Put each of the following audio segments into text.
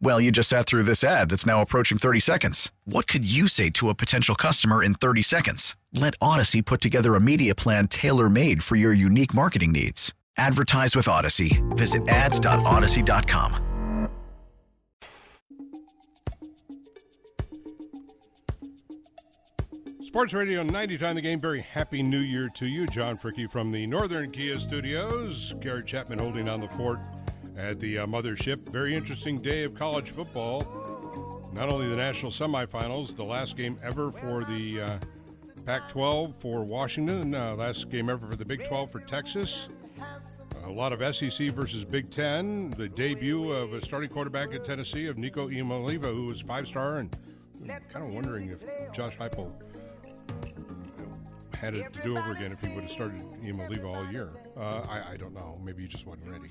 Well, you just sat through this ad that's now approaching 30 seconds. What could you say to a potential customer in 30 seconds? Let Audacy put together a media plan tailor made for your unique marketing needs. Advertise with Audacy. Visit ads.audacy.com. Sports Radio 90 time the game. Very happy new year to you. John Fricke from the Northern Kia Studios. Gary Chapman holding down the fort at the uh, mothership. Very interesting day of college football. Not only the national semifinals, the last game ever for the uh, Pac 12 for Washington, uh, last game ever for the Big 12 for Texas. A lot of SEC versus Big Ten. The debut of a starting quarterback at Tennessee of Nico Iamaleava, who was five star, and I'm kind of wondering if Josh Heupel had it to do over again if he would have started Iamaleava all year. Uh, I, I, don't know. Maybe he just wasn't ready.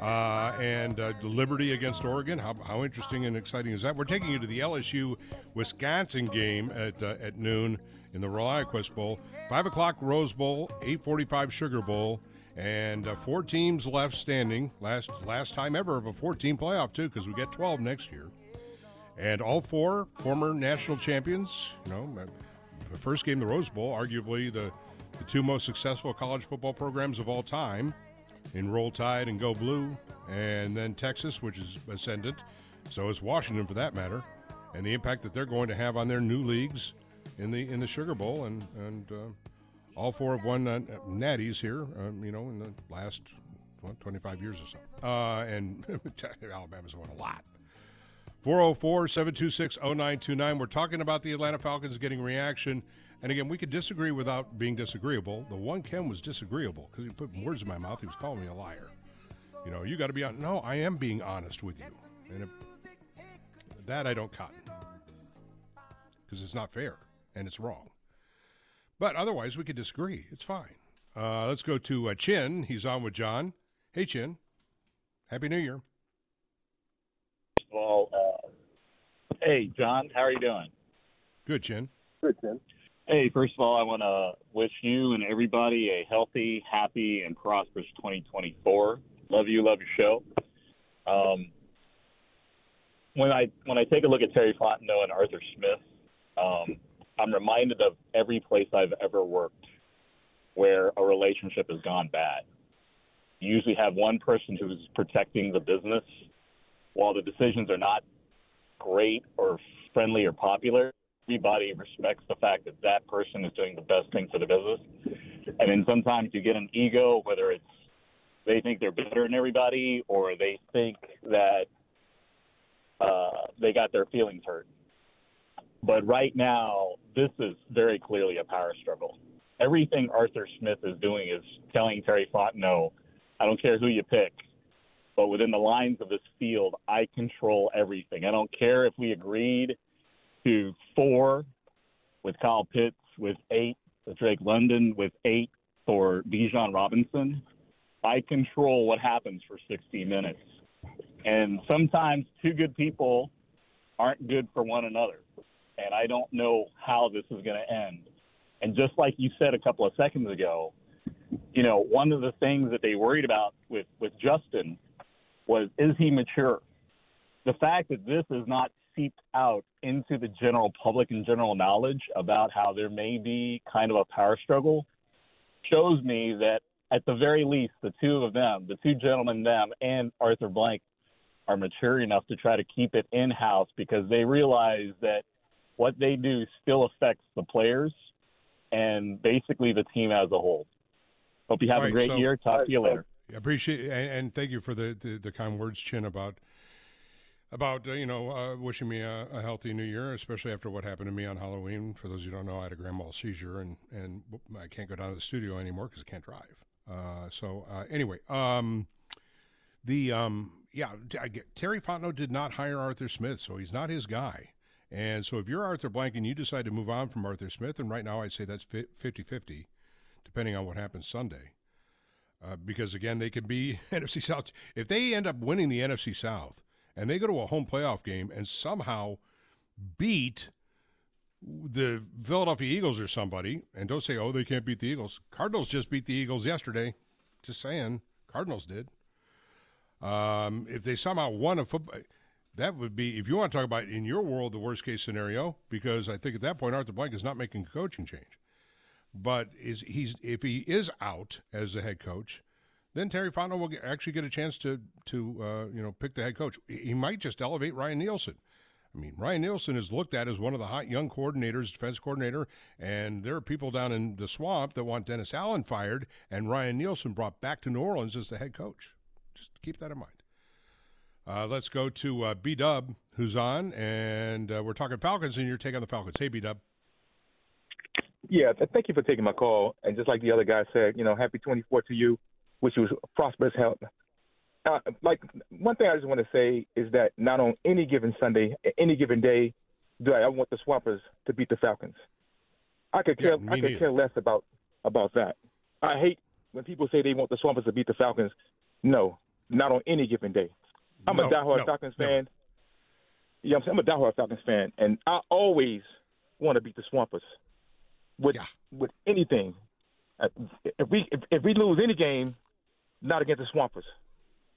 Uh, and uh, Liberty against Oregon. How, how, interesting and exciting is that? We're taking you to the LSU Wisconsin game at uh, at noon in the ReliaQuest Bowl. Five o'clock Rose Bowl, eight forty-five Sugar Bowl. And uh, four teams left standing. Last last time ever of a 14 playoff too, because we get 12 next year. And all four former national champions. You know, the first game, the Rose Bowl, arguably the, the two most successful college football programs of all time in Roll Tide and Go Blue, and then Texas, which is ascendant. So is Washington, for that matter, and the impact that they're going to have on their new leagues in the in the Sugar Bowl, and and uh, all four have won uh, natties here, um, you know, in the last what, 25 years or so. Uh, and Alabama's won a lot. 404 726 0929. We're talking about the Atlanta Falcons getting reaction. And again, we could disagree without being disagreeable. The one Ken was disagreeable because he put words in my mouth. He was calling me a liar. You know, you got to be on. No, I am being honest with you. And if, that I don't cotton because it's not fair and it's wrong. But otherwise, we could disagree. It's fine. Uh, let's go to uh, Chin. He's on with John. Hey, Chin. Happy New Year. Well, Hey, John, how are you doing? Good, Chin. Good, Chin. Hey, first of all, I want to wish you and everybody a healthy, happy, and prosperous 2024. Love you, love your show. Um, when I when I take a look at Terry Fontenot and Arthur Smith, um, I'm reminded of every place I've ever worked where a relationship has gone bad. You usually have one person who's protecting the business while the decisions are not great or friendly or popular, everybody respects the fact that that person is doing the best thing for the business. And then sometimes you get an ego, whether it's they think they're better than everybody or they think that uh, they got their feelings hurt. But right now, this is very clearly a power struggle. Everything Arthur Smith is doing is telling Terry Fontenot, I don't care who you pick, but within the lines of this field, I control everything. I don't care if we agreed to four with Kyle Pitts, with eight with Drake London, with eight for Bijan Robinson. I control what happens for 60 minutes. And sometimes two good people aren't good for one another. And I don't know how this is going to end. And just like you said a couple of seconds ago, you know, one of the things that they worried about with, with Justin was is he mature? The fact that this is not seeped out into the general public and general knowledge about how there may be kind of a power struggle shows me that at the very least the two of them, the two gentlemen them and Arthur Blank are mature enough to try to keep it in house because they realize that what they do still affects the players and basically the team as a whole. Hope you have right, a great so, year. Talk to you later. I appreciate and, and, thank you for the, the, the kind words, Chin, about about uh, you know uh, wishing me a, a, healthy new year, especially after what happened to me on Halloween. For those who don't know, I had a grand mal seizure and and I can't go down to the studio anymore because I can't drive. Uh, so uh, anyway, um, the um, yeah, get, Terry Fontenot did not hire Arthur Smith, so he's not his guy. And so if you're Arthur Blank and you decide to move on from Arthur Smith, and right now I'd say that's 50 50, depending on what happens Sunday. Uh, because again, they could be NFC South. If they end up winning the NFC South and they go to a home playoff game and somehow beat the Philadelphia Eagles or somebody, and don't say, oh, they can't beat the Eagles. Cardinals just beat the Eagles yesterday. Just saying, Cardinals did. Um, if they somehow won a football, that would be, if you want to talk about in your world, the worst case scenario, because I think at that point, Arthur Blank is not making a coaching change. But is he's if he is out as the head coach, then Terry Fontenot will get, actually get a chance to to uh, you know pick the head coach. He might just elevate Ryan Nielsen. I mean, Ryan Nielsen is looked at as one of the hot young coordinators, defense coordinator, and there are people down in the swamp that want Dennis Allen fired and Ryan Nielsen brought back to New Orleans as the head coach. Just keep that in mind. Uh, let's go to uh, B Dub, who's on, and uh, we're talking Falcons, and you're taking the Falcons. Hey, B Dub. Yeah, thank you for taking my call. And just like the other guy said, you know, happy 24 to you. Wish you prosperous health. Uh, like one thing I just want to say is that not on any given Sunday, any given day, do I want the Swampers to beat the Falcons. I could care, yeah, I could care less about about that. I hate when people say they want the Swampers to beat the Falcons. No, not on any given day. I'm no, a diehard no, Falcons no. fan. Yeah, I'm, I'm a diehard Falcons fan, and I always want to beat the Swampers with yeah. with anything. Uh, if we if, if, we lose any game, not against the Swampers,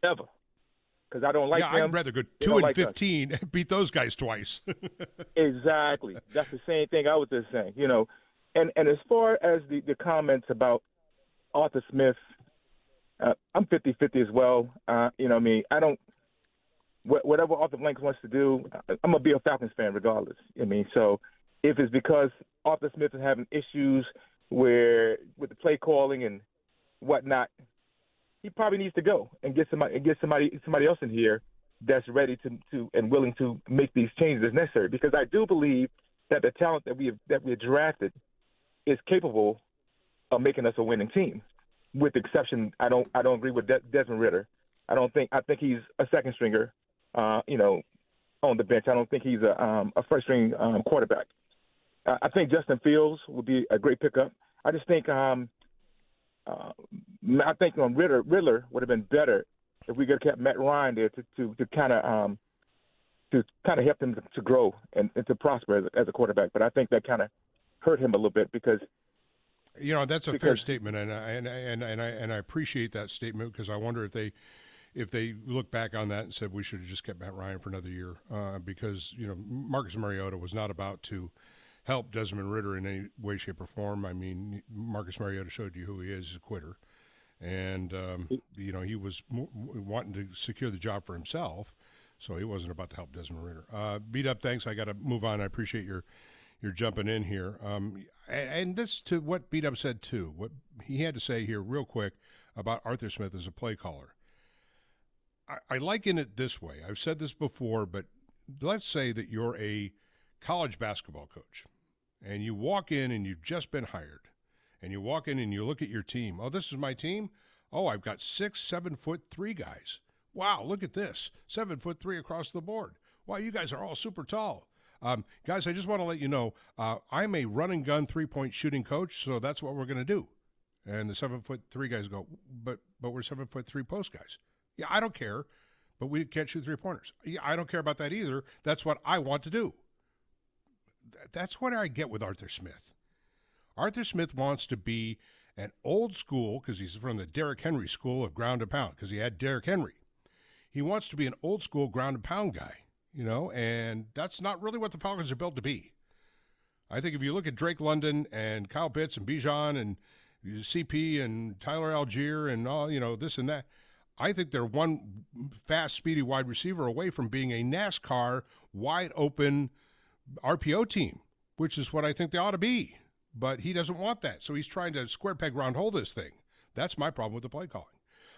ever, because I don't like yeah, them. I'd rather go two and like fifteen and beat those guys twice. exactly, that's the same thing I was just saying. You know, and and as far as the the comments about Arthur Smith, uh, I'm 50-50 as well. Uh, you know, I mean, I don't whatever Arthur Blank wants to do, I'm gonna be a Falcons fan regardless. I mean, so if it's because Arthur Smith is having issues where with the play calling and whatnot, he probably needs to go and get somebody and get somebody somebody else in here that's ready to, to and willing to make these changes as necessary. Because I do believe that the talent that we have that we have drafted is capable of making us a winning team. With the exception, I don't I don't agree with De- Desmond Ridder. I don't think I think he's a second stringer. Uh, you know, on the bench. I don't think he's a um, a first string um, quarterback. I think Justin Fields would be a great pickup. I just think um, uh, I think on Ridder Riddler would have been better if we could have kept Matt Ryan there to to, to kind of um, to kind of help him to, to grow and, and, to prosper as, as a quarterback. But I think that kind of hurt him a little bit because you know that's a because, fair statement, and I, and and and I and I appreciate that statement because I wonder if they if they look back on that and said we should have just kept Matt Ryan for another year uh, because you know Marcus Mariota was not about to help Desmond Ridder in any way, shape, or form. I mean, Marcus Mariota showed you who he is, he's a quitter. And, um, you know, he was wanting to secure the job for himself, so he wasn't about to help Desmond Ridder. Uh, beat up, thanks. I got to move on. I appreciate your your jumping in here. Um, and, and this to what Beat Up said, too. What he had to say here, real quick, about Arthur Smith as a play caller. I, I liken it this way. I've said this before, but let's say that you're a college basketball coach and you walk in and you've just been hired, and you walk in and you look at your team. Oh, this is my team. Oh, I've got six, seven foot three guys. Wow, look at this. Seven foot three across the board. Wow, you guys are all super tall. Um, guys, I just want to let you know uh, I'm a run and gun three point shooting coach, so that's what we're going to do. And the seven foot three guys go, but but we're seven foot three post guys. Yeah, I don't care, but we can't shoot three pointers. Yeah, I don't care about that either. That's what I want to do that's what I get with Arthur Smith. Arthur Smith wants to be an old school because he's from the Derrick Henry school of ground and pound because he had Derrick Henry. He wants to be an old school ground and pound guy, you know, and that's not really what the Falcons are built to be. I think if you look at Drake London and Kyle Pitts and Bijan and CP and Tyler Allgeier and all, you know, this and that, I think they're one fast, speedy wide receiver away from being a NASCAR wide open RPO team, which is what I think they ought to be. But he doesn't want that. So he's trying to square peg round hole this thing. That's my problem with the play calling.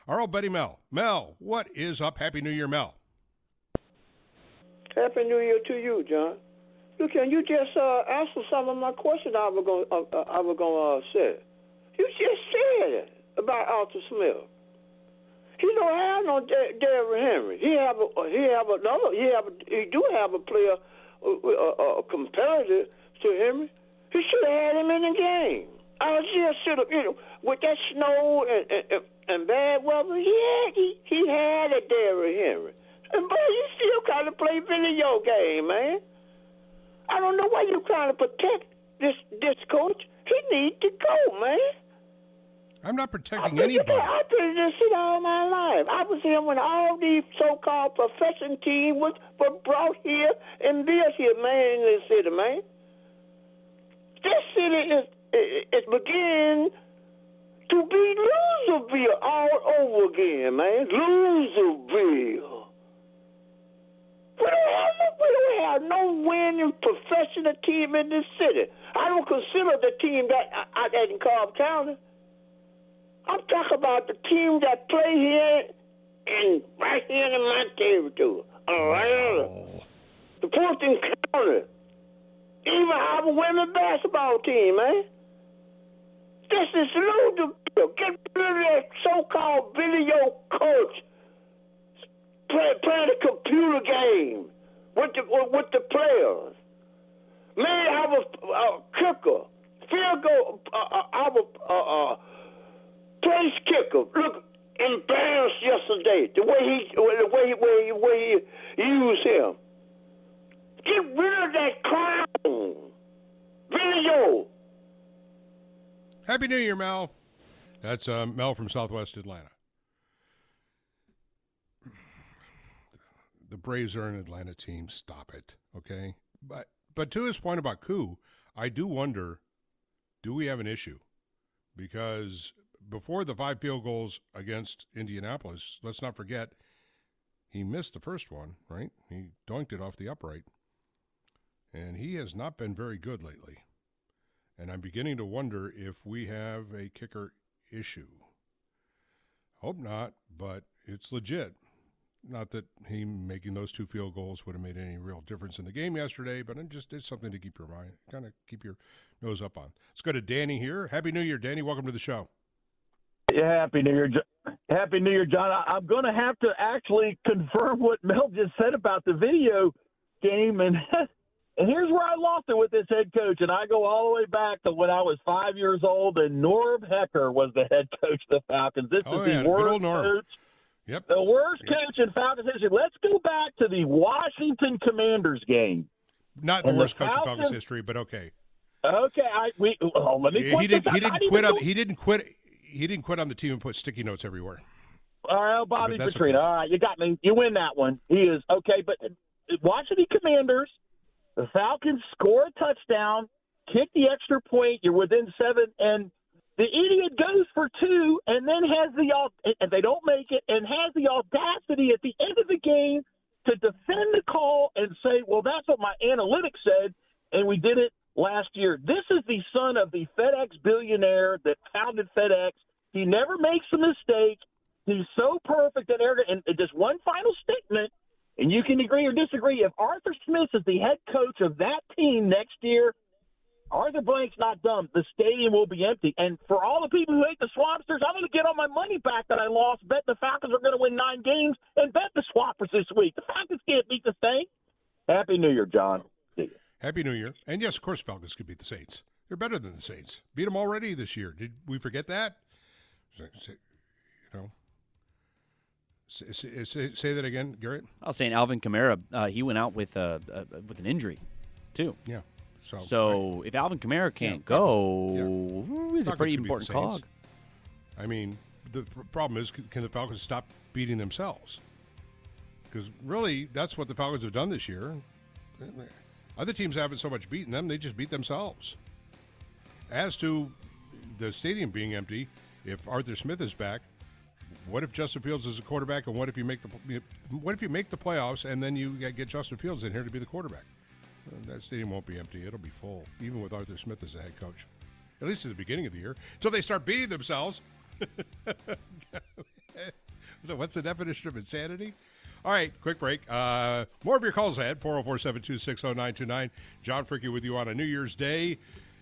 Our old buddy Mel. Mel, what is up? Happy New Year, Mel. Happy New Year to you, John. Look, can you just uh, answer some of my questions I was going uh, uh, I was going to uh, say? You just said about Arthur Smith. He don't have no Derrick Henry. He have a, he have another. He have a, he do have a player, Uh, uh, uh, a, a, a competitor to Henry. He should have had him in the game. Just should have, you know, with that snow and, and, and bad weather, he had he, he had a Derrick Henry. And boy, you still kind of play video game, man. I don't know why you trying to protect this this coach. He need to go, man. I'm not protecting anybody. I've been in this shit all my life. I was here when all these so-called profession teams was were brought here and built here, man, in this city, man. This city is is beginning to be Loserville all over again, man. Loserville. We don't have no, we don't have no winning professional team in this city. I don't consider the team that I, I in Cobb County. I'm talking about the team that play here and right here in my territory, Atlanta, the Fulton County. Even have a women's basketball team, man. This is Louisville. Get rid of that so-called video coach play, playing a computer game with the with, with the players. Man, have a, a kicker, field goal. Uh, uh, have a uh, uh, place kicker. Look, embarrassed yesterday. The way he, the way, way, way he used him. Get rid of that clown. Video. Happy New Year, Mel. That's uh, Mel from Southwest Atlanta. The Braves are an Atlanta team. Stop it, okay? But but to his point about Koo, I do wonder, do we have an issue? Because before the five field goals against Indianapolis, let's not forget, he missed the first one, right? He doinked it off the upright. And he has not been very good lately. And I'm beginning to wonder if we have a kicker issue. Hope not, but it's legit. Not that him making those two field goals would have made any real difference in the game yesterday, but it just it's something to keep your mind, kind of keep your nose up on. Let's go to Danny here. Happy New Year, Danny. Welcome to the show. Yeah, happy New Year, Happy New Year, John. I, I'm going to have to actually confirm what Mel just said about the video game, and and here's where I lost it with this head coach. And I go all the way back to when I was five years old, and Norb Hecker was the head coach of the Falcons. This Oh, is yeah, the worst coach, Yep. the worst Yep. coach in Falcons history. Let's go back to the Washington Commanders game. Not the And the worst coach in Falcons Falcons- history, but okay. Okay, I we oh, let me. He, point didn't. He didn't quit go- He didn't quit. He didn't quit on the team and put sticky notes everywhere. All right, oh, Bobby Petrino. okay. All right, you got me. You win that one. He is okay, but uh, Washington Commanders, the Falcons score a touchdown, kick the extra point. You're within seven, and the idiot goes for two, and then has the and they don't make it, and has the audacity at the end of the game to defend the call and say, "Well, that's what my analytics said, and we did it last year." This is the son of the FedEx billionaire that founded FedEx. He never makes a mistake. He's so perfect and arrogant. And just one final statement, and you can agree or disagree. If Arthur Smith is the head coach of that team next year, Arthur Blank's not dumb. The stadium will be empty. And for all the people who hate the Swampsters, I'm going to get all my money back that I lost. Bet the Falcons are going to win nine games, and bet the Swampers this week. The Falcons can't beat the Saints. Happy New Year, John. See you. Happy New Year. And yes, of course, Falcons could beat the Saints. They're better than the Saints. Beat them already this year. Did we forget that? Say, say, you know. Say, say, say, that again, Garrett. I was saying Alvin Kamara, uh, he went out with uh, uh, with an injury, too. Yeah. So, So if Alvin Kamara can't Yeah. go, he's a pretty could beat the important cog. I mean, the pr- problem is, can the Falcons stop beating themselves? Because really, that's what the Falcons have done this year. Other teams haven't so much beaten them; they just beat themselves. As to the stadium being empty, if Arthur Smith is back, what if Justin Fields is a quarterback, and what if you make the what if you make the playoffs and then you get Justin Fields in here to be the quarterback? Uh, That stadium won't be empty; it'll be full, even with Arthur Smith as the head coach. At least at the beginning of the year, until they start beating themselves. so, what's the definition of insanity? All right, quick break. Uh, more of your calls ahead 404 726 0929. John Fricke with you on a New Year's Day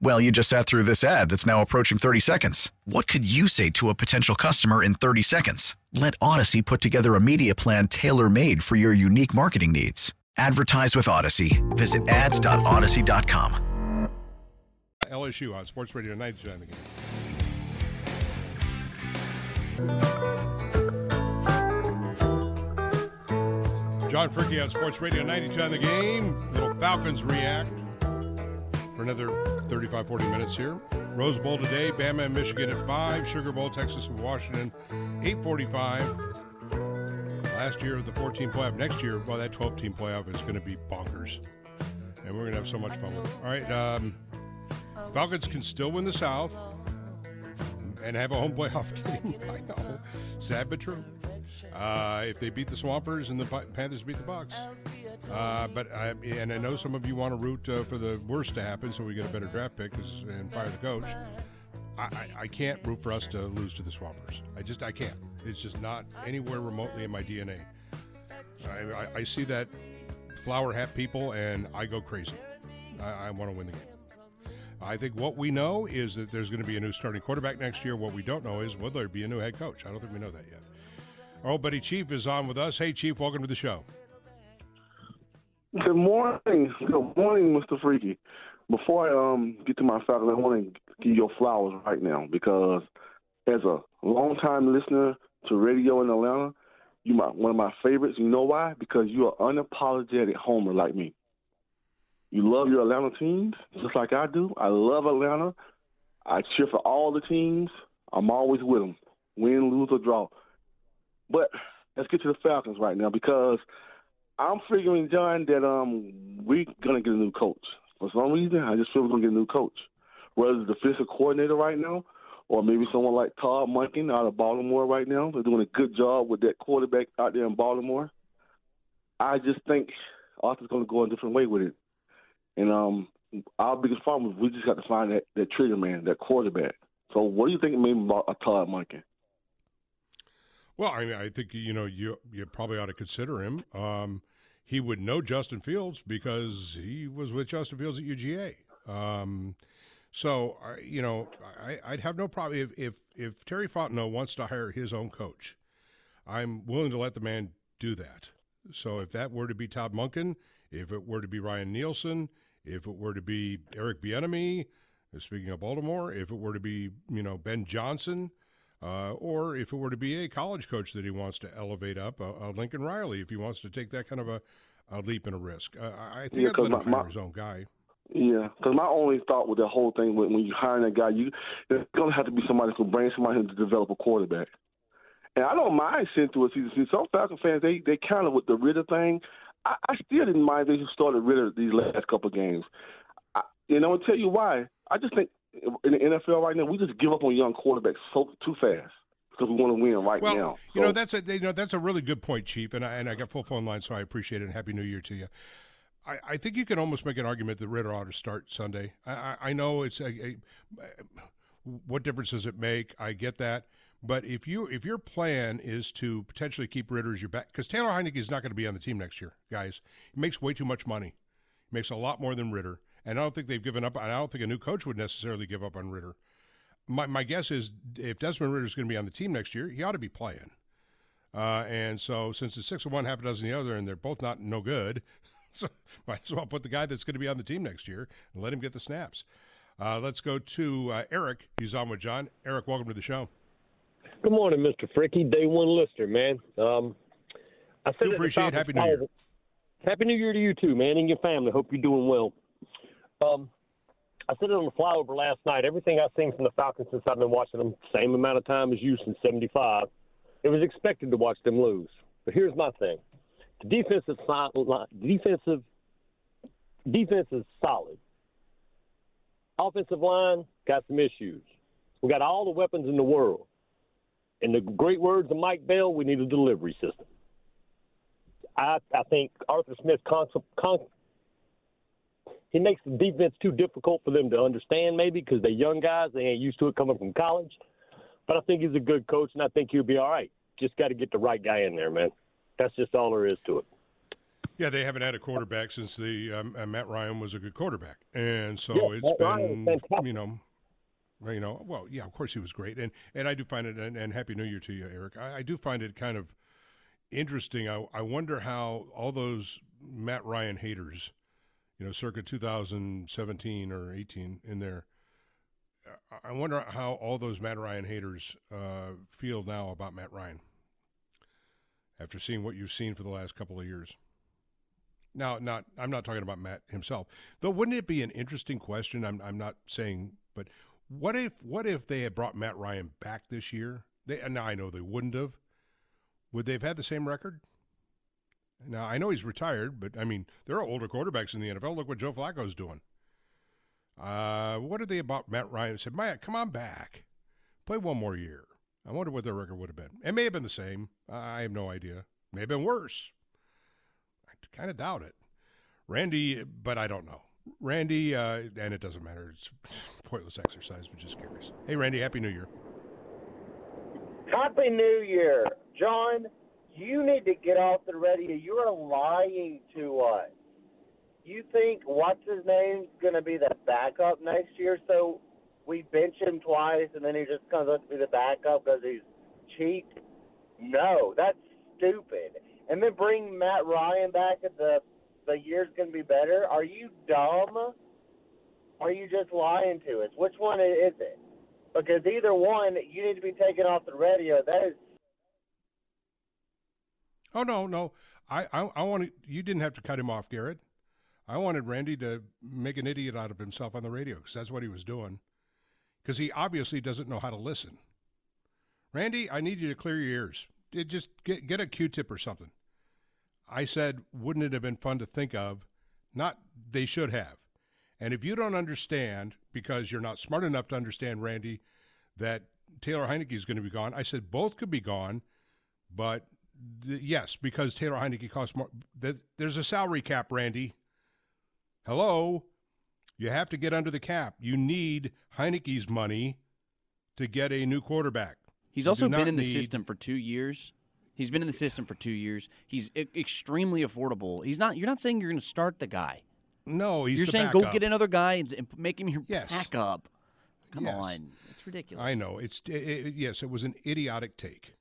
Well, you just sat through this ad that's now approaching 30 seconds. What could you say to a potential customer in 30 seconds? Let Audacy put together a media plan tailor made for your unique marketing needs. Advertise with Audacy. Visit ads.audacy.com. LSU on Sports Radio 99 the game. John Fricke on Sports Radio 92 on the game. Little Falcons react for another 35, 40 minutes here. Rose Bowl today, Bama and Michigan at 5, Sugar Bowl, Texas and Washington, 845. Last year, of the 14 playoff. Next year, well, that 12 team playoff is going to be bonkers. And we're going to have so much fun with it. All right. Um, Falcons can still win the South and have a home playoff game. I know. Sad but true. Uh, if they beat the Swampers and the Panthers beat the Bucks. Uh, but I, and I know some of you want to root uh, for the worst to happen, so we get a better draft pick and fire the coach. I, I, I, can't root for us to lose to the Swampers. I just I can't. It's just not anywhere remotely in my DNA. I, I see that flower hat people, and I go crazy. I, want to win the game. I think what we know is that there's going to be a new starting quarterback next year. What we don't know is will there be a new head coach. I don't think we know that yet. Our old buddy Chief is on with us. Hey, Chief, welcome to the show. Good morning. Good morning, Mr. Freaky. Before I um get to my Falcons, I want to give your flowers right now because as a long-time listener to radio in Atlanta, you my one of my favorites. You know why? Because you're an unapologetic homer like me. You love your Atlanta teams just like I do. I love Atlanta. I cheer for all the teams. I'm always with them, win, lose, or draw. But let's get to the Falcons right now because I'm figuring, John, that um we're gonna get a new coach. For some reason, I just feel we're gonna get a new coach. Whether it's the defensive coordinator right now, or maybe someone like Todd Monken out of Baltimore right now. They're doing a good job with that quarterback out there in Baltimore. I just think Arthur's to go a different way with it. And um, our biggest problem is we just got to find that, that trigger man, that quarterback. So what do you think maybe about Todd Monken? Well, I mean, I think you know you you probably ought to consider him. Um, he would know Justin Fields because he was with Justin Fields at UGA. Um, so you know, I, would have no problem if, if if Terry Fontenot wants to hire his own coach. I'm willing to let the man do that. So if that were to be Todd Monken, if it were to be Ryan Nielsen, if it were to be Eric Bieniemy, speaking of Baltimore, if it were to be you know Ben Johnson, uh, or if it were to be a college coach that he wants to elevate up, uh, Lincoln Riley, if he wants to take that kind of a, a leap and a risk. Uh, I think yeah, I'd let him hire his own guy. Yeah, because my only thought with the whole thing when, when you hiring a guy, you there's going to have to be somebody who brings somebody to develop a quarterback. And I don't mind sitting through a season. See, some Falcon fans they they kind of with the Ridder thing. I, I still didn't mind they started Ridder these last couple of games. I, you know, I'll tell you why. I just think in the NFL right now, we just give up on young quarterbacks so too fast because we want to win right well, now. So. You know, that's a you know that's a really good point, Chief, and I, and I got full phone line, so I appreciate it. And happy New Year to you. I, I think you can almost make an argument that Ridder ought to start Sunday. I, I, I know it's a, a, what difference does it make? I get that, but if you if your plan is to potentially keep Ridder as your back, because Taylor Heinicke is not going to be on the team next year, guys. He makes way too much money. He makes a lot more than Ridder. And I don't think they've given up. I don't think a new coach would necessarily give up on Ridder. My, my guess is if Desmond Ridder is going to be on the team next year, he ought to be playing. Uh, and so, since it's six of one, half a dozen the other, and they're both not no good, so might as well put the guy that's going to be on the team next year and let him get the snaps. Uh, let's go to uh, Eric. He's on with John. Eric, welcome to the show. Good morning, Mr. Fricke. Day one listener, man. Um, I said appreciate Happy New Year. Happy New Year to you too, man, and your family. Hope you're doing well. Um, I said it on the flyover last night. Everything I've seen from the Falcons since I've been watching them, same amount of time as you since '75. It was expected to watch them lose. But here's my thing: the defensive side, defensive defense is solid. Offensive line got some issues. We got all the weapons in the world. In the great words of Mike Bell, we need a delivery system. I, I think Arthur Smith con, con, he makes the defense too difficult for them to understand, maybe because they're young guys, they ain't used to it coming from college. But I think he's a good coach, and I think he'll be all right. Just got to get the right guy in there, man. That's just all there is to it. Yeah, they haven't had a quarterback since the um, uh, Matt Ryan was a good quarterback, and so Yeah, it's Matt been you know, you know, well, yeah, of course he was great, and and I do find it, and, and Happy New Year to you, Eric. I, I do find it kind of interesting. I I wonder how all those Matt Ryan haters, you know, circa 2017 or 18 in there. I- wonder how all those Matt Ryan haters uh, feel now about Matt Ryan after seeing what you've seen for the last couple of years. Now, not I'm not talking about Matt himself. Though wouldn't it be an interesting question? I'm I'm not saying, but what if what if they had brought Matt Ryan back this year? They now I know they wouldn't have. Would they have had the same record? Now I know he's retired, but I mean there are older quarterbacks in the NFL. Look what Joe Flacco's doing. Uh, what are they about Matt Ryan? Said, Matt, come on back, play one more year. I wonder what their record would have been. It may have been the same. I have no idea. May have been worse. I kind of doubt it. Randy, but I don't know. Randy, uh, and it doesn't matter. It's pointless exercise, but just curious. Hey, Randy, Happy New Year. Happy New Year, John. You need to get off the radio. You are lying to us. You think what's his name's going to be the backup next year? So we bench him twice, and then he just comes up to be the backup because he's cheap. No, that's stupid. And then bring Matt Ryan back at the the year's going to be better. Are you dumb? Are you just lying to us? Which one is it? Because either one, you need to be taken off the radio. That is Oh no, no. I, I, I wanted you didn't have to cut him off, Garrett. I wanted Randy to make an idiot out of himself on the radio because that's what he was doing. Because he obviously doesn't know how to listen. Randy, I need you to clear your ears. Just get get a Q-tip or something. I said, wouldn't it have been fun to think of? Not they should have. And if you don't understand, because you're not smart enough to understand, Randy, that Taylor Heinicke is going to be gone, I said both could be gone, but th- yes, because Taylor Heinicke costs more. th- There's a salary cap, Randy. Hello, you have to get under the cap. You need Heinicke's money to get a new quarterback. He's You also been in the need- system for two years. He's been in the system for two years. He's e- extremely affordable. He's not. You're not saying you're going to start the guy. No, he's you're the saying go get another guy and, and make him your Yes. backup. Come Yes. on, it's ridiculous. I know it's it, it- yes, it was an idiotic take.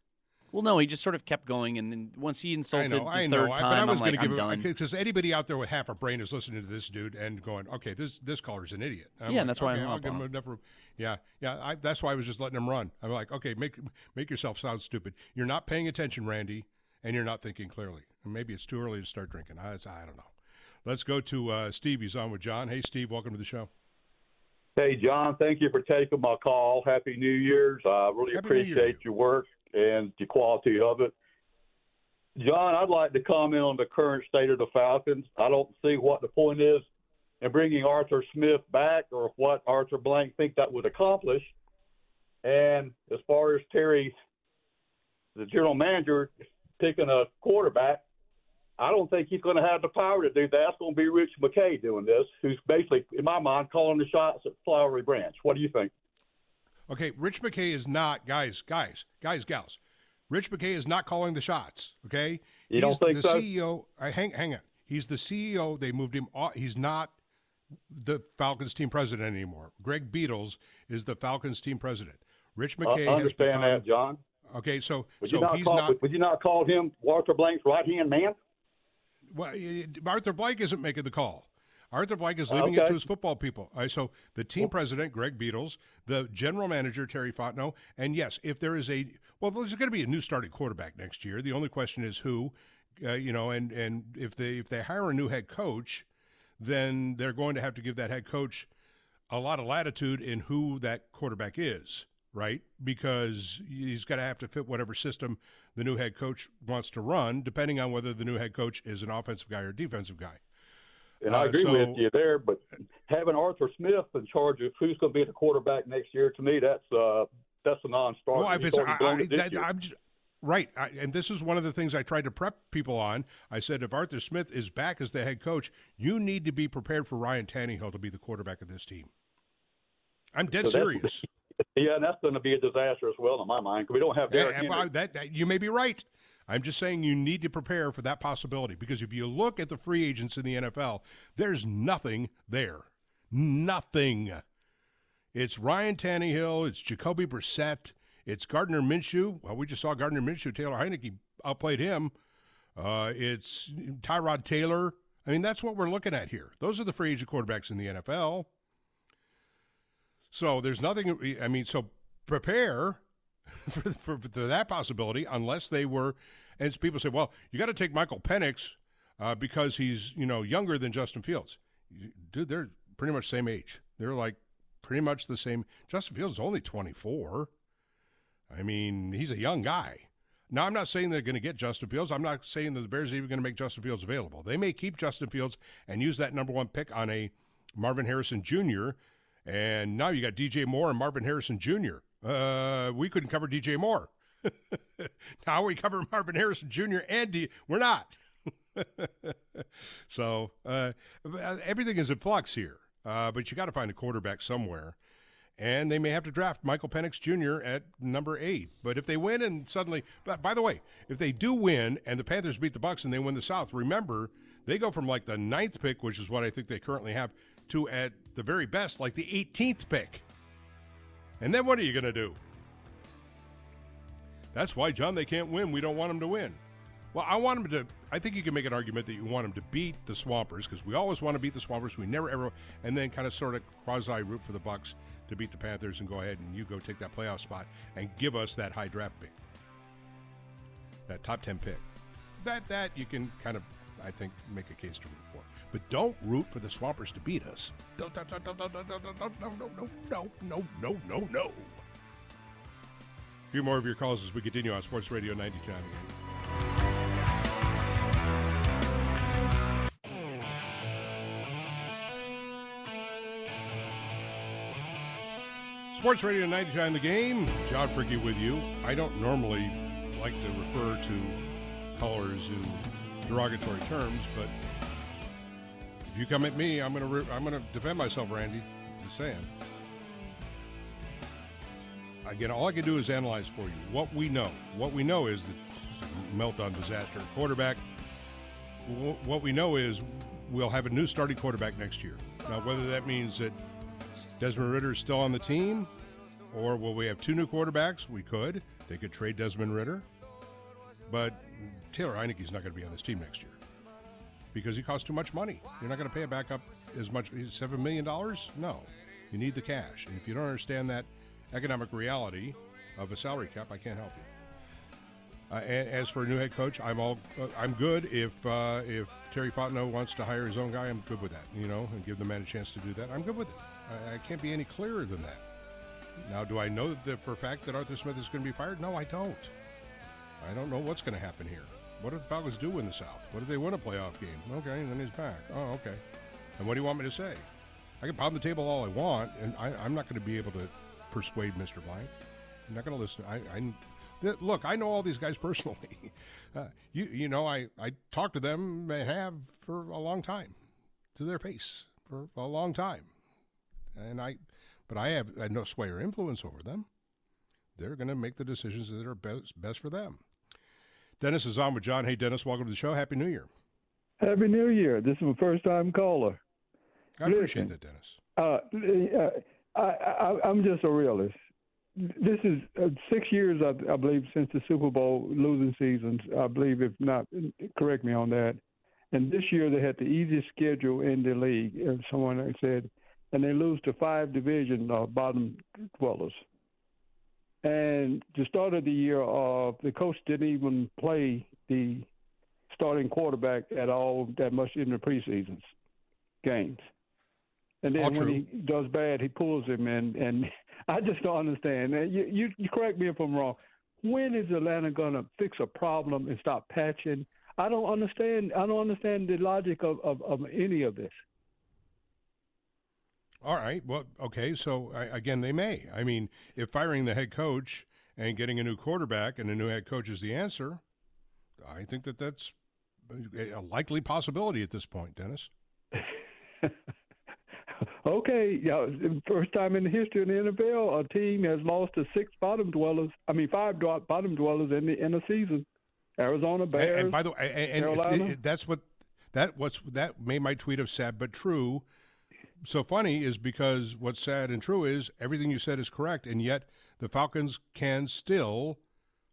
Well, no, he just sort of kept going, and then once he insulted know, the I third know. I, but time, I was am like, to give I'm him done. because anybody out there with half a brain is listening to this dude and going, "Okay, this this caller's an idiot." I'm Yeah, like, that's why I okay, hung I'll give him him. enough room. Yeah, yeah. I, that's why I was just letting him run. I'm like, okay, make make yourself sound stupid. You're not paying attention, Randy, and you're not thinking clearly. And maybe it's too early to start drinking. I, I don't know. Let's go to uh, Steve. He's on with John. Hey, Steve, welcome to the show. Hey, John, thank you for taking my call. Happy New Year's. I really Happy New Year appreciate your work and the quality of it. John, I'd like to comment on the current state of the Falcons. I don't see what the point is in bringing Arthur Smith back or what Arthur Blank think that would accomplish. And as far as Terry, the general manager, picking a quarterback, I don't think he's going to have the power to do that. That's going to be Rich McKay doing this, who's basically, in my mind, calling the shots at Flowery Branch. What do you think? Okay, Rich McKay is not, guys, guys, guys, gals. Rich McKay is not calling the shots. Okay, You don't He's think the so? CEO? I uh, hang, hang on. He's the CEO. They moved him. Off, he's not the Falcons team president anymore. Greg Beadles is the Falcons team president. Rich I McKay has understand become, that, John. Okay, so Would so you not he's call, not. Would you not call him Walter Blank's right hand man? Well, Arthur Blank isn't making the call. Arthur Blank is leaving it to his football people. Right, so the team president, Greg Beadles, the general manager, Terry Fontenot, and yes, if there is a well, there's going to be a new starting quarterback next year. The only question is who, uh, you know, and and if they if they hire a new head coach, then they're going to have to give that head coach a lot of latitude in who that quarterback is, right? Because he's got to have to fit whatever system the new head coach wants to run, depending on whether the new head coach is an offensive guy or defensive guy. And I Uh, agree so- with you there, but having Arthur Smith in charge of who's going to be the quarterback next year, to me, that's uh, that's a non-starter. Well, if it's I, I, that. I'm just, right, I, and this is one of the things I tried to prep people on. I said if Arthur Smith is back as the head coach, you need to be prepared for Ryan Tannehill to be the quarterback of this team. I'm dead So serious. yeah, and that's going to be a disaster as well in my mind because we don't have Yeah, Henry. I- that, that- you may be right. I'm just saying you need to prepare for that possibility because if you look at the free agents in the NFL, there's nothing there. Nothing. It's Ryan Tannehill. It's Jacoby Brissett. It's Gardner Minshew. Well, we just saw Gardner Minshew. Taylor Heinicke outplayed him. Uh, it's Tyrod Taylor. I mean, that's what we're looking at here. Those are the free agent quarterbacks in the NFL. So there's nothing. I mean, so prepare for, for, for that possibility, unless they were. And people say, well, you got to take Michael Penix uh, because he's you know younger than Justin Fields. Dude, they're pretty much same age. They're like pretty much the same. Justin Fields is only 24. I mean, he's a young guy. Now, I'm not saying they're going to get Justin Fields. I'm not saying that the Bears are even going to make Justin Fields available. They may keep Justin Fields and use that number one pick on a Marvin Harrison Jr. And now you got DJ Moore and Marvin Harrison Jr. Uh, we couldn't cover DJ Moore. now we cover Marvin Harrison Jr. and D- we're not. so uh, everything is in flux here. Uh, but you got to find a quarterback somewhere. And they may have to draft Michael Penix Jr. at number eight. But if they win and suddenly, but by the way, if they do win and the Panthers beat the Bucks and they win the South, remember they go from like the ninth pick, which is what I think they currently have, to at the very best like the 18th pick. And then what are you going to do? That's why, John, they can't win. We don't want them to win. Well, I want them to. I think you can make an argument that you want them to beat the Swampers because we always want to beat the Swampers. We never ever, and then kind of sort of quasi root for the Bucks to beat the Panthers and go ahead and you go take that playoff spot and give us that high draft pick, that top ten pick. That that you can kind of, I think, make a case to root for. But don't root for the Swampers to beat us. No, no, no, no, no, no, no, no. A few more of your calls as we continue on Sports Radio 92 again. Sports Radio 99 The Game. John Fricke with you. I don't normally like to refer to callers in derogatory terms, but if you come at me, I'm going to re- I'm to defend myself, Randy. Just saying. Again, all I can do is analyze for you what we know. What we know is the meltdown disaster quarterback. What we know is we'll have a new starting quarterback next year. Now, whether that means that Desmond Ridder is still on the team, or will we have two new quarterbacks? We could. They could trade Desmond Ridder, but Taylor Heinicke's not going to be on this team next year because he costs too much money. You're not going to pay it back up as much. Seven million dollars? No, you need the cash. And if you don't understand that economic reality of a salary cap, I can't help you. Uh, and as for a new head coach, I'm all uh, I'm good if uh, if Terry Fontenot wants to hire his own guy. I'm good with that, you know, and give the man a chance to do that. I'm good with it. I, I can't be any clearer than that. Now, do I know that for a fact that Arthur Smith is going to be fired? No, I don't. I don't know what's going to happen here. What do the Falcons do in the South? What if they win a playoff game? Okay, then he's back. Oh, okay. And what do you want me to say? I can pound the table all I want, and I, I'm not going to be able to persuade Mr. Blank. I'm not going to listen. I, I th- look. I know all these guys personally. Uh, you you know I I talk to them and have for a long time, to their face for a long time, and I, but I have, I no sway or influence over them. They're going to make the decisions that are best best for them. Dennis is on with John. Hey, Dennis, welcome to the show. Happy New Year. Happy New Year. This is my first time caller. I appreciate that, Dennis. Uh, uh, I, I, I'm just a realist. this is uh, six years, I, I believe, since the Super Bowl losing seasons. I believe, if not, correct me on that. And this year they had the easiest schedule in the league. Someone said, and they lose to five division uh, bottom dwellers. And the start of the year, uh, the coach didn't even play the starting quarterback at all that much in the preseasons games. And then All when true. he does bad, he pulls him, and and I just don't understand. And You, you you correct me if I'm wrong. When is Atlanta gonna fix a problem and stop patching? I don't understand. I don't understand the logic of of, of any of this. All right. Well, okay. So I, again, they may. I mean, if firing the head coach and getting a new quarterback and a new head coach is the answer, I think that that's a likely possibility at this point, Dennis. Okay, yeah, first time in the history of the NFL, a team has lost to six bottom dwellers. I mean, five bottom dwellers in the in a season. Arizona And- Bears. and, by the way, and, and if it- that's what that what's that made my tweet of sad but true. So funny is because what's sad and true is everything you said is correct, and yet the Falcons can still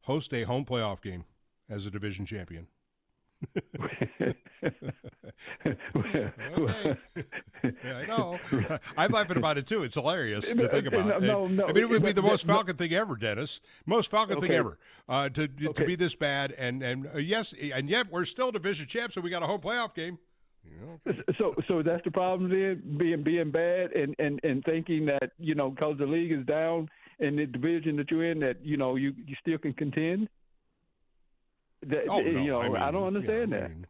host a home playoff game as a division champion. okay. Yeah, I know. I'm laughing about it too. It's hilarious to think about. No, no, I mean, it would be the most Falcon thing ever, Dennis. Most Falcon thing ever. Uh, to to, to Okay. be this bad, and and uh, yes, and yet we're still division champs, so we got a home playoff game. So, so that's the problem then, being being bad and and and thinking that you know because the league is down in the division that you're in that you know you you still can contend. That, Oh, no, you know, I mean, don't understand yeah, I that. mean-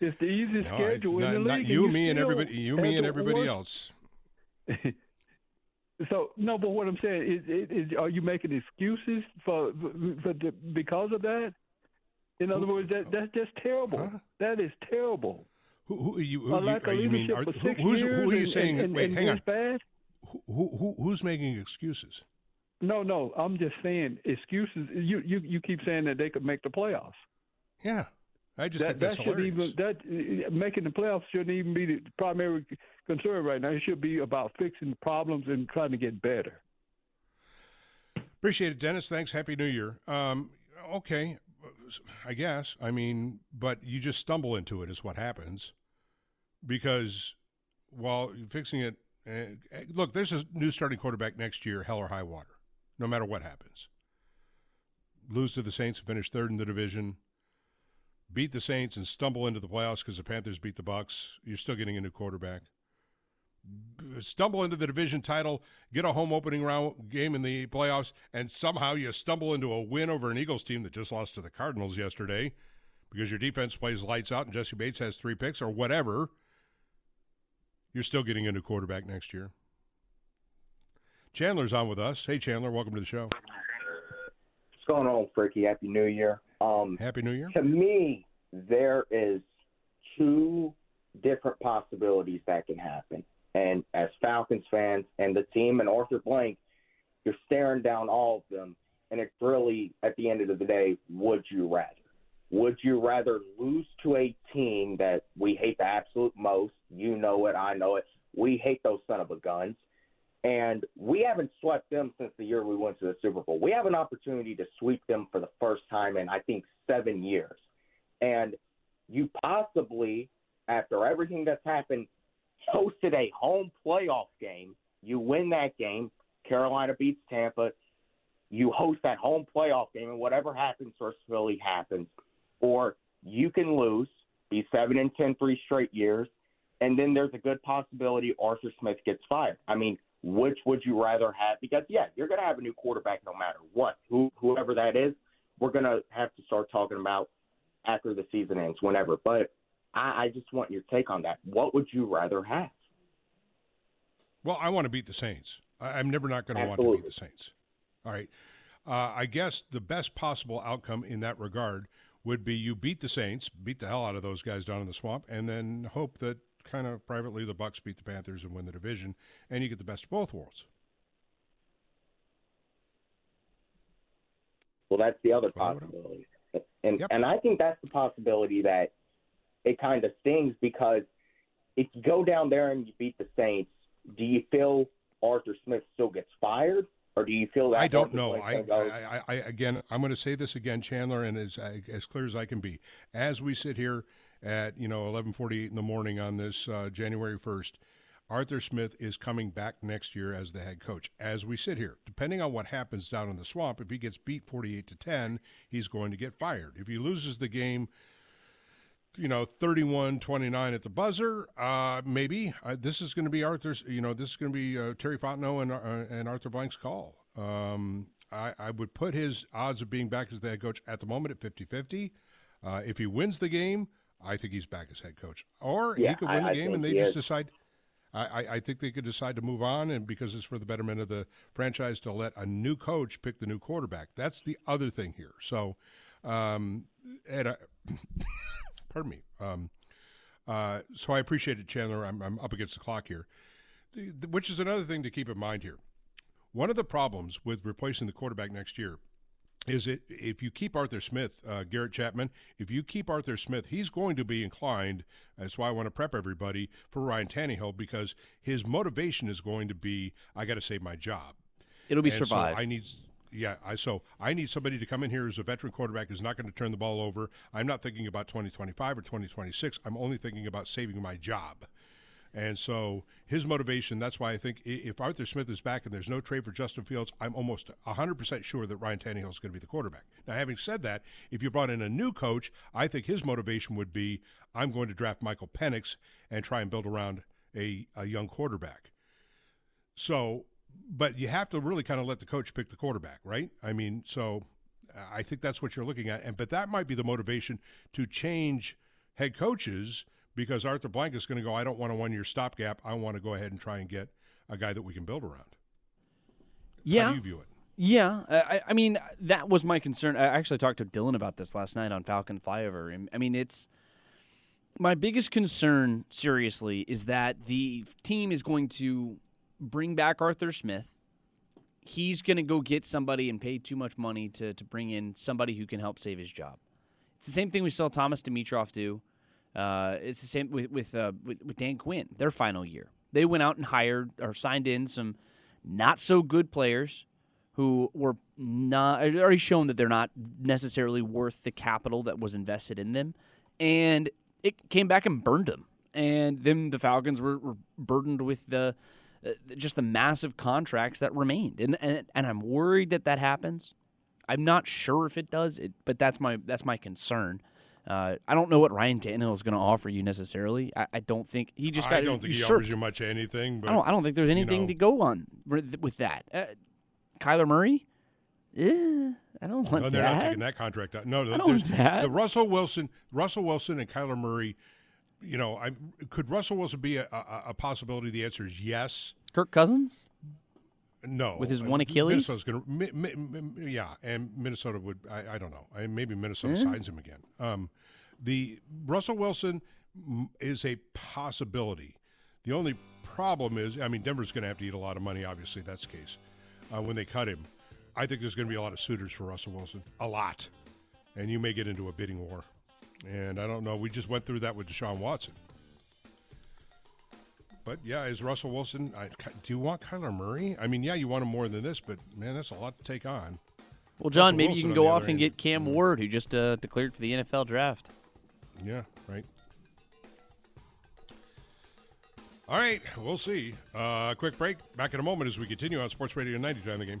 it's the easiest No, schedule in not, the not league. you, and me, and everybody. You, me, and everybody else. So no, but what I'm saying is, is, is are you making excuses for for the, because of that? In other words, that uh, that's just terrible. That is terrible. Who, who are you? Who, A you- lack are you mean? Are, who, who's, who are you and- saying? and- wait, and hang on. bad? Who, who, who, who's making excuses? No, no, I'm just saying excuses. You you you keep saying that they could make the playoffs. Yeah, I just that, think that's that shouldn't hilarious. even that uh, making the playoffs shouldn't even be the primary concern right now. It should be about fixing problems and trying to get better. Appreciate it, Dennis. Thanks. Happy New Year. Um, okay, I guess. I mean, but you just stumble into it, is what happens. Because while fixing it, uh, look, there's a new starting quarterback next year, hell or high water, no matter what happens. Lose to the Saints and finish third in the division. Beat the Saints and stumble into the playoffs because the Panthers beat the Bucks. You're still getting a new quarterback stumble into the division title, get a home opening round game in the playoffs, and somehow you stumble into a win over an Eagles team that just lost to the Cardinals yesterday because your defense plays lights out and Jessie Bates has three picks or whatever, you're still getting a new quarterback next year. Chandler's on with us. Hey, Chandler, welcome to the show. What's going on, Freaky? Happy New Year. Um, Happy New Year. To me, there is two different possibilities that can happen. And as Falcons fans and the team and Arthur Blank, you're staring down all of them. And it's really, at the end of the day, would you rather? Would you rather lose to a team that we hate the absolute most? You know it, I know it. We hate those son of a guns. And we haven't swept them since the year we went to the Super Bowl. We have an opportunity to sweep them for the first time in, I think, seven years. And you possibly, after everything that's happened, hosted a home playoff game. You win that game. Carolina beats Tampa. You host that home playoff game, and whatever happens versus Philly happens. Or you can lose, be seven and ten three straight years, and then there's a good possibility Arthur Smith gets fired. I mean, which would you rather have? Because yeah, you're going to have a new quarterback no matter what. Who, whoever that is, we're going to have to start talking about after the season ends, whenever. But I, I just want your take on that. What would you rather have? Well, I want to beat the Saints. I, I'm never not going to want to beat the Saints. All right. Uh, I guess the best possible outcome in that regard would be you beat the Saints, beat the hell out of those guys down in the swamp, and then hope that kind of privately the Bucks beat the Panthers and win the division, and you get the best of both worlds. Well, that's the other possibility, and and I think that's the possibility that it kind of stings because if you go down there and you beat the Saints, do you feel Arthur Smith still gets fired, or do you feel that I don't know. I, I, I, I again, I'm going to say this again, Chandler, and as as clear as I can be. As we sit here at you know 11:48 in the morning on this uh, January 1st, Arthur Smith is coming back next year as the head coach. As we sit here, depending on what happens down in the swamp, if he gets beat 48 to 10, he's going to get fired. If he loses the game, you know 31-29 at the buzzer uh, maybe uh, this is going to be arthur's you know this is going to be uh, terry fontenot and, uh, and arthur blank's call um, I, I would put his odds of being back as the head coach at the moment at 50-50 uh, if he wins the game i think he's back as head coach or Yeah, he could I- win the game and they just is. decide I, I- I think they could decide to move on, and because it's for the betterment of the franchise to let a new coach pick the new quarterback. That's the other thing here. So, um, and I, pardon me. Um, uh, so I appreciate it, Chandler. I'm, I'm up against the clock here, The- the- which is another thing to keep in mind here. One of the problems with replacing the quarterback next year is it if you keep Arthur Smith, uh, Garrett Chapman, if you keep Arthur Smith, he's going to be inclined. That's why I want to prep everybody for Ryan Tannehill because his motivation is going to be, I got to save my job. It'll be And so survive. I need, yeah. I so I need somebody to come in here as a veteran quarterback who's not going to turn the ball over. I'm not thinking about 2025 or 2026. I'm only thinking about saving my job. And so his motivation, that's why I think if Arthur Smith is back and there's no trade for Justin Fields, I'm almost 100% sure that Ryan Tannehill is going to be the quarterback. Now, having said that, if you brought in a new coach, I think his motivation would be I'm going to draft Michael Penix and try and build around a, a young quarterback. So, but you have to really kind of let the coach pick the quarterback, right? I mean, so I think that's what you're looking at, and but that might be the motivation to change head coaches because Arthur Blank is going to go. I don't want a one-year stopgap. I want to go ahead and try and get a guy that we can build around. Yeah. How do you view it? Yeah, I, I mean that was my concern. I actually talked to Dylan about this last night on Falcon Flyover. I mean, it's my biggest concern. Seriously, is that the team is going to bring back Arthur Smith. He's going to go get somebody and pay too much money to to bring in somebody who can help save his job. It's the same thing we saw Thomas Dimitroff do. Uh, it's the same with with, uh, with with Dan Quinn. Their final year, they went out and hired or signed in some not so good players who were not already shown that they're not necessarily worth the capital that was invested in them, and it came back and burned them. And then the Falcons were, were burdened with the just the massive contracts that remained, and, and and I'm worried that that happens. I'm not sure if it does, it, but that's my that's my concern. Uh, I don't know what Ryan Tannehill is going to offer you necessarily. I, I don't think he just got I don't think he offers you much anything. But I don't. I don't think there's you anything know, to go on with that. Uh, Kyler Murray. Eh, I don't want No, they're not taking that contract out. No, I don't there's- want that. The Russell Wilson, Russell Wilson, and Kyler Murray. You know, I could Russell Wilson be a, a, a possibility? The answer is yes. Kirk Cousins. No, With his one Achilles? Minnesota's going to, mi, mi, mi, yeah, and Minnesota would. I, I don't know. I, maybe Minnesota Eh? signs him again. Um, the Russell Wilson is a possibility. The only problem is, I mean, Denver's going to have to eat a lot of money. Obviously, that's the case. Uh, when they cut him, I think there's going to be a lot of suitors for Russell Wilson. A lot, and you may get into a bidding war. And I don't know. We just went through that with Deshaun Watson. But yeah, is Russell Wilson? I, do you want Kyler Murray? I mean, yeah, you want him more than this, but man, that's a lot to take on. Well, John, Russell maybe Wilson you can go off and end. get Cam Ward, who just uh, declared for the NFL draft. Yeah, right. All right, we'll see. Uh, quick break. Back in a moment as we continue on Sports Radio 90 time the game.